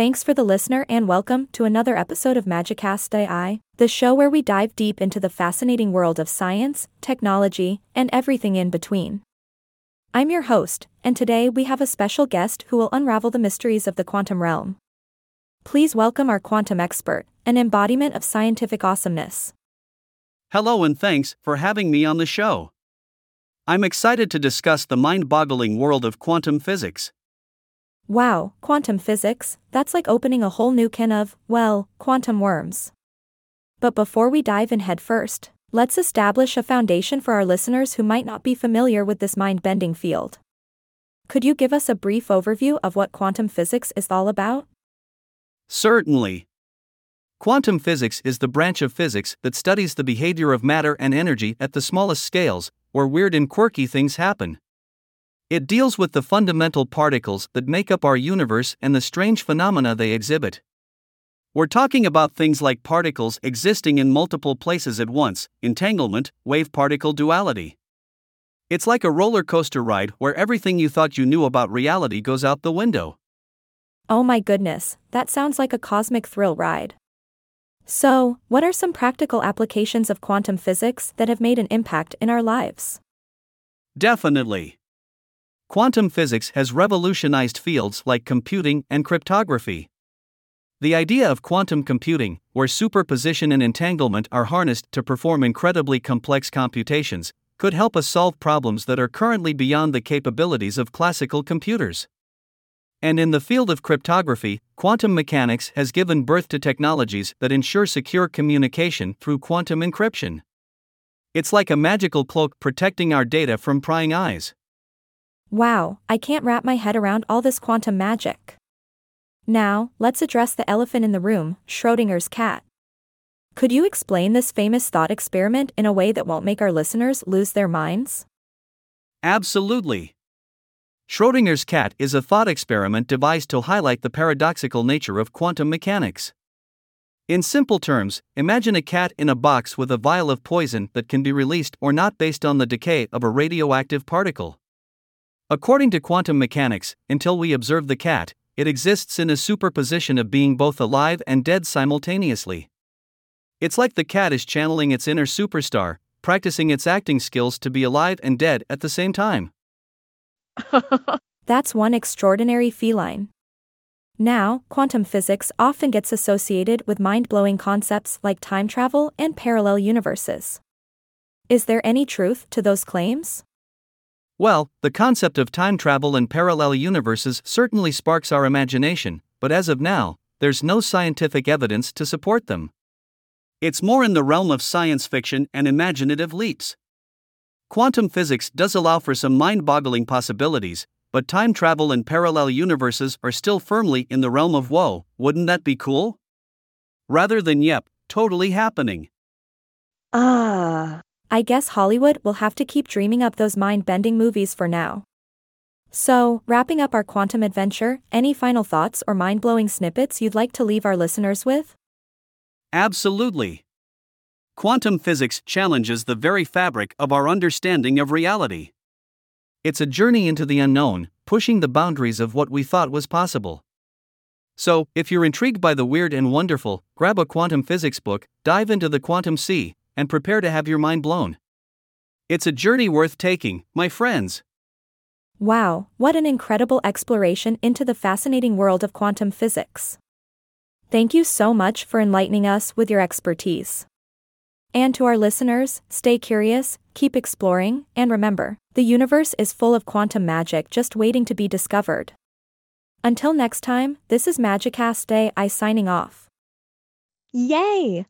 Thanks for the listener and welcome to another episode of Magicast AI, the show where we dive deep into the fascinating world of science, technology, and everything in between. I'm your host, and today we have a special guest who will unravel the mysteries of the quantum realm. Please welcome our quantum expert, an embodiment of scientific awesomeness. Hello and thanks for having me on the show. I'm excited to discuss the mind boggling world of quantum physics. Wow, quantum physics, that's like opening a whole new can of, well, quantum worms. But before we dive in headfirst, let's establish a foundation for our listeners who might not be familiar with this mind bending field. Could you give us a brief overview of what quantum physics is all about? Certainly. Quantum physics is the branch of physics that studies the behavior of matter and energy at the smallest scales, where weird and quirky things happen. It deals with the fundamental particles that make up our universe and the strange phenomena they exhibit. We're talking about things like particles existing in multiple places at once, entanglement, wave particle duality. It's like a roller coaster ride where everything you thought you knew about reality goes out the window. Oh my goodness, that sounds like a cosmic thrill ride. So, what are some practical applications of quantum physics that have made an impact in our lives? Definitely. Quantum physics has revolutionized fields like computing and cryptography. The idea of quantum computing, where superposition and entanglement are harnessed to perform incredibly complex computations, could help us solve problems that are currently beyond the capabilities of classical computers. And in the field of cryptography, quantum mechanics has given birth to technologies that ensure secure communication through quantum encryption. It's like a magical cloak protecting our data from prying eyes. Wow, I can't wrap my head around all this quantum magic. Now, let's address the elephant in the room Schrodinger's cat. Could you explain this famous thought experiment in a way that won't make our listeners lose their minds? Absolutely. Schrodinger's cat is a thought experiment devised to highlight the paradoxical nature of quantum mechanics. In simple terms, imagine a cat in a box with a vial of poison that can be released or not based on the decay of a radioactive particle. According to quantum mechanics, until we observe the cat, it exists in a superposition of being both alive and dead simultaneously. It's like the cat is channeling its inner superstar, practicing its acting skills to be alive and dead at the same time. That's one extraordinary feline. Now, quantum physics often gets associated with mind blowing concepts like time travel and parallel universes. Is there any truth to those claims? Well, the concept of time travel and parallel universes certainly sparks our imagination, but as of now, there's no scientific evidence to support them. It's more in the realm of science fiction and imaginative leaps. Quantum physics does allow for some mind boggling possibilities, but time travel and parallel universes are still firmly in the realm of whoa, wouldn't that be cool? Rather than yep, totally happening. Ah. I guess Hollywood will have to keep dreaming up those mind bending movies for now. So, wrapping up our quantum adventure, any final thoughts or mind blowing snippets you'd like to leave our listeners with? Absolutely. Quantum physics challenges the very fabric of our understanding of reality. It's a journey into the unknown, pushing the boundaries of what we thought was possible. So, if you're intrigued by the weird and wonderful, grab a quantum physics book, dive into the quantum sea, and prepare to have your mind blown. It's a journey worth taking, my friends. Wow, what an incredible exploration into the fascinating world of quantum physics. Thank you so much for enlightening us with your expertise. And to our listeners, stay curious, keep exploring, and remember, the universe is full of quantum magic just waiting to be discovered. Until next time, this is Magicast AI signing off. Yay!